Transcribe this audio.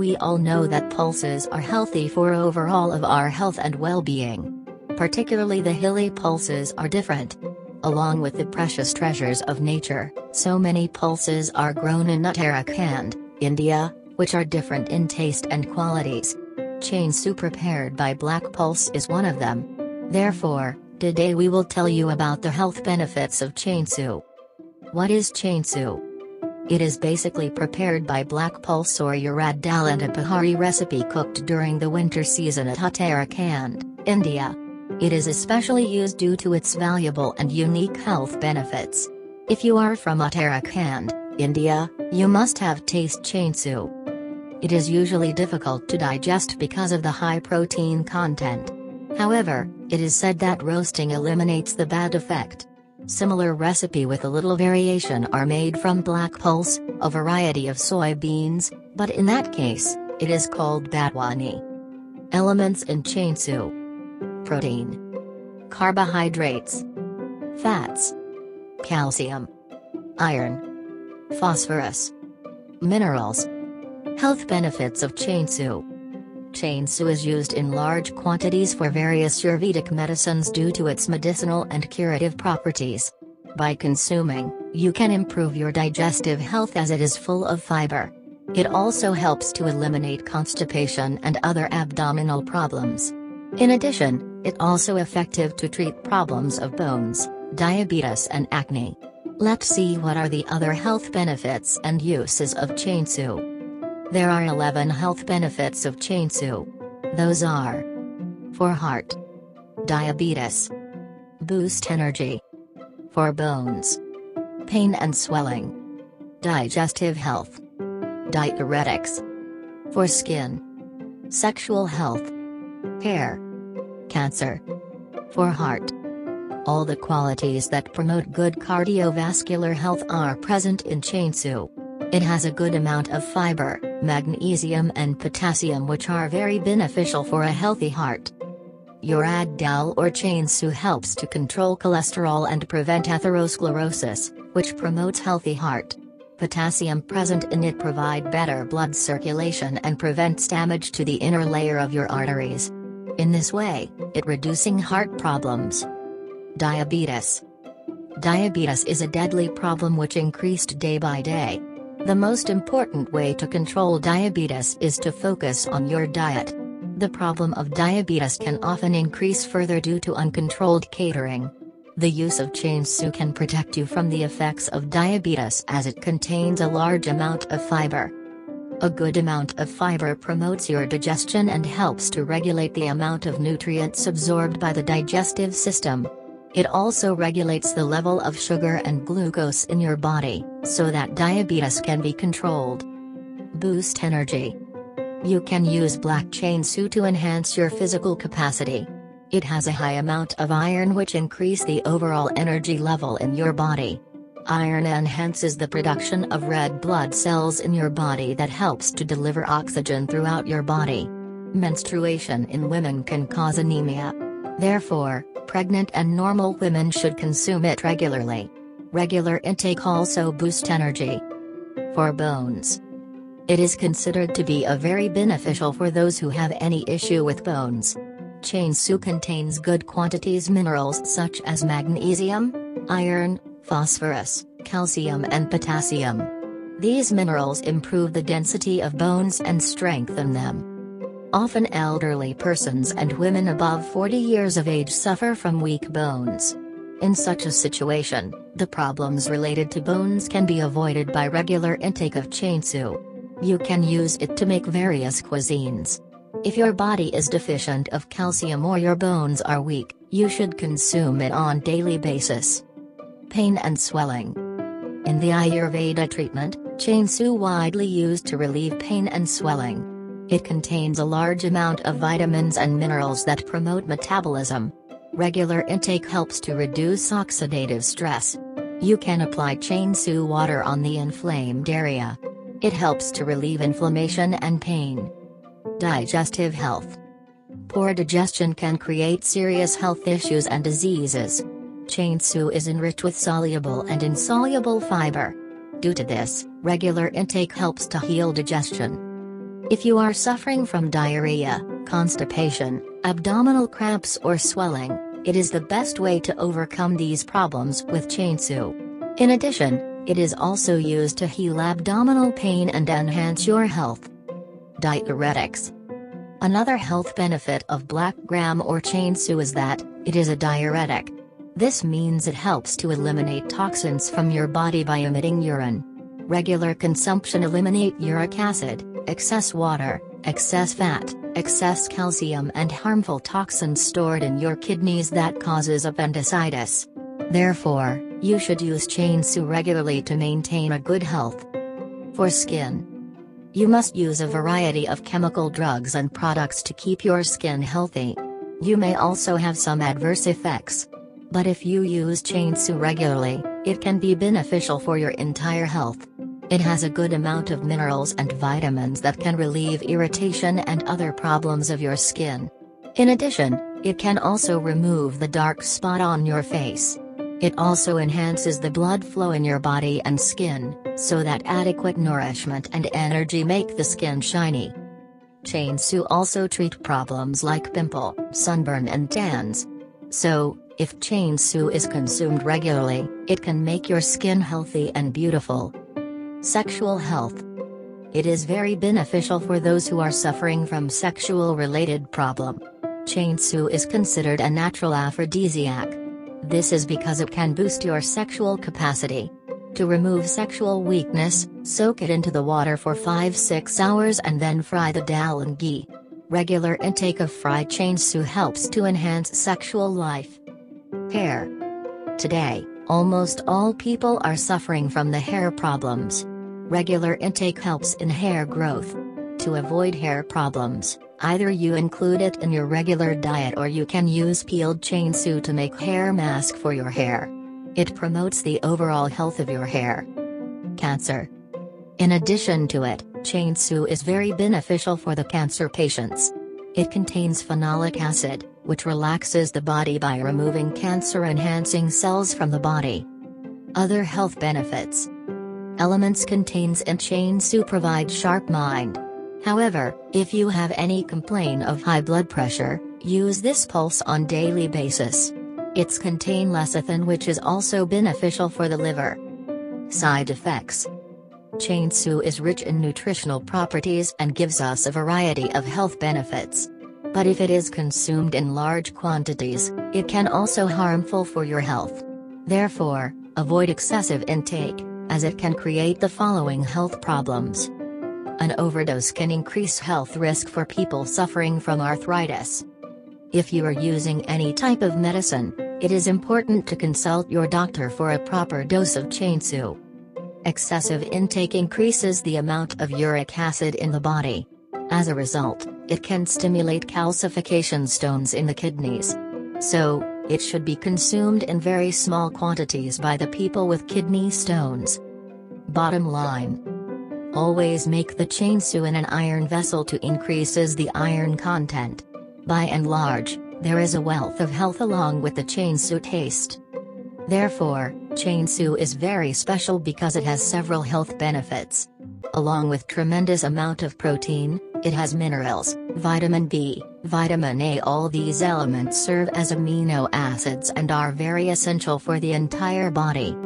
We all know that pulses are healthy for overall of our health and well-being. Particularly the hilly pulses are different. Along with the precious treasures of nature, so many pulses are grown in Uttarakhand, India, which are different in taste and qualities. Chainsu prepared by Black Pulse is one of them. Therefore, today we will tell you about the health benefits of Chainsu. What is Chainsu? It is basically prepared by Black Pulse or Urad dal and a Pahari recipe cooked during the winter season at Uttarakhand, India. It is especially used due to its valuable and unique health benefits. If you are from Uttarakhand, India, you must have taste Chainsu. It is usually difficult to digest because of the high protein content. However, it is said that roasting eliminates the bad effect. Similar recipe with a little variation are made from black pulse, a variety of soybeans, but in that case, it is called batwani. Elements in Chainsu Protein. Carbohydrates. Fats. Calcium. Iron. Phosphorus. Minerals. Health benefits of Chainsu Chainsu is used in large quantities for various Ayurvedic medicines due to its medicinal and curative properties. By consuming, you can improve your digestive health as it is full of fiber. It also helps to eliminate constipation and other abdominal problems. In addition, it also effective to treat problems of bones, diabetes and acne. Let's see what are the other health benefits and uses of Chainsu. There are 11 health benefits of Chainsu. Those are for heart, diabetes, boost energy, for bones, pain and swelling, digestive health, diuretics, for skin, sexual health, hair, cancer, for heart. All the qualities that promote good cardiovascular health are present in Chainsu. It has a good amount of fiber, magnesium and potassium which are very beneficial for a healthy heart. Urad dal or Chainsu helps to control cholesterol and prevent atherosclerosis, which promotes healthy heart. Potassium present in it provide better blood circulation and prevents damage to the inner layer of your arteries. In this way, it reducing heart problems. Diabetes Diabetes is a deadly problem which increased day by day. The most important way to control diabetes is to focus on your diet. The problem of diabetes can often increase further due to uncontrolled catering. The use of Chainsu can protect you from the effects of diabetes as it contains a large amount of fiber. A good amount of fiber promotes your digestion and helps to regulate the amount of nutrients absorbed by the digestive system. It also regulates the level of sugar and glucose in your body, so that diabetes can be controlled. Boost energy. You can use black Chainsu to enhance your physical capacity. It has a high amount of iron which increase the overall energy level in your body. Iron enhances the production of red blood cells in your body that helps to deliver oxygen throughout your body. Menstruation in women can cause anemia. Therefore, pregnant and normal women should consume it regularly. Regular intake also boosts energy. For bones. It is considered to be a very beneficial for those who have any issue with bones. Chainsu contains good quantities minerals such as magnesium, iron, phosphorus, calcium and potassium. These minerals improve the density of bones and strengthen them. Often elderly persons and women above 40 years of age suffer from weak bones. In such a situation, the problems related to bones can be avoided by regular intake of Chainsu. You can use it to make various cuisines. If your body is deficient of calcium or your bones are weak, you should consume it on daily basis. Pain and swelling. In the Ayurveda treatment, Chainsu widely used to relieve pain and swelling. It contains a large amount of vitamins and minerals that promote metabolism. Regular intake helps to reduce oxidative stress. You can apply Chainsu water on the inflamed area. It helps to relieve inflammation and pain. Digestive health. Poor digestion can create serious health issues and diseases. Chainsu is enriched with soluble and insoluble fiber. Due to this, regular intake helps to heal digestion. If you are suffering from diarrhea, constipation, abdominal cramps or swelling, it is the best way to overcome these problems with Chainsu. In addition, it is also used to heal abdominal pain and enhance your health. Diuretics. Another health benefit of black gram or Chainsu is that, it is a diuretic. This means it helps to eliminate toxins from your body by emitting urine. Regular consumption eliminate uric acid, excess water, excess fat, excess calcium and harmful toxins stored in your kidneys that causes appendicitis. Therefore, you should use Chainsu regularly to maintain a good health. For skin, you must use a variety of chemical drugs and products to keep your skin healthy. You may also have some adverse effects. But if you use Chainsu regularly, it can be beneficial for your entire health. It has a good amount of minerals and vitamins that can relieve irritation and other problems of your skin. In addition, it can also remove the dark spot on your face. It also enhances the blood flow in your body and skin, so that adequate nourishment and energy make the skin shiny. Chainsu also treat problems like pimple, sunburn and tans. So, if Chainsu is consumed regularly, it can make your skin healthy and beautiful. Sexual health. It is very beneficial for those who are suffering from sexual related problem. Chainsu is considered a natural aphrodisiac. This is because it can boost your sexual capacity. To remove sexual weakness, soak it into the water for 5-6 hours and then fry the dal and ghee. Regular intake of fried chainsu helps to enhance sexual life. Hair. Today, almost all people are suffering from the hair problems. Regular intake helps in hair growth. To avoid hair problems, either you include it in your regular diet or you can use peeled chainsu to make hair mask for your hair. It promotes the overall health of your hair. Cancer. In addition to it, chainsu is very beneficial for the cancer patients. It contains phenolic acid, which relaxes the body by removing cancer-enhancing cells from the body. Other health benefits elements contains in Chainsu provide sharp mind. However, if you have any complaint of high blood pressure, use this pulse on daily basis. It's contain lecithin which is also beneficial for the liver. Side effects Chainsu is rich in nutritional properties and gives us a variety of health benefits. But if it is consumed in large quantities, it can also harmful for your health. Therefore, avoid excessive intake as it can create the following health problems. An overdose can increase health risk for people suffering from arthritis. If you are using any type of medicine, it is important to consult your doctor for a proper dose of Chainsu. Excessive intake increases the amount of uric acid in the body. As a result, it can stimulate calcification stones in the kidneys. So, it should be consumed in very small quantities by the people with kidney stones. Bottom line. Always make the chainsu in an iron vessel to increases the iron content. By and large, there is a wealth of health along with the chainsu taste. Therefore, chainsu is very special because it has several health benefits. Along with tremendous amount of protein, it has minerals, vitamin B, vitamin A all these elements serve as amino acids and are very essential for the entire body.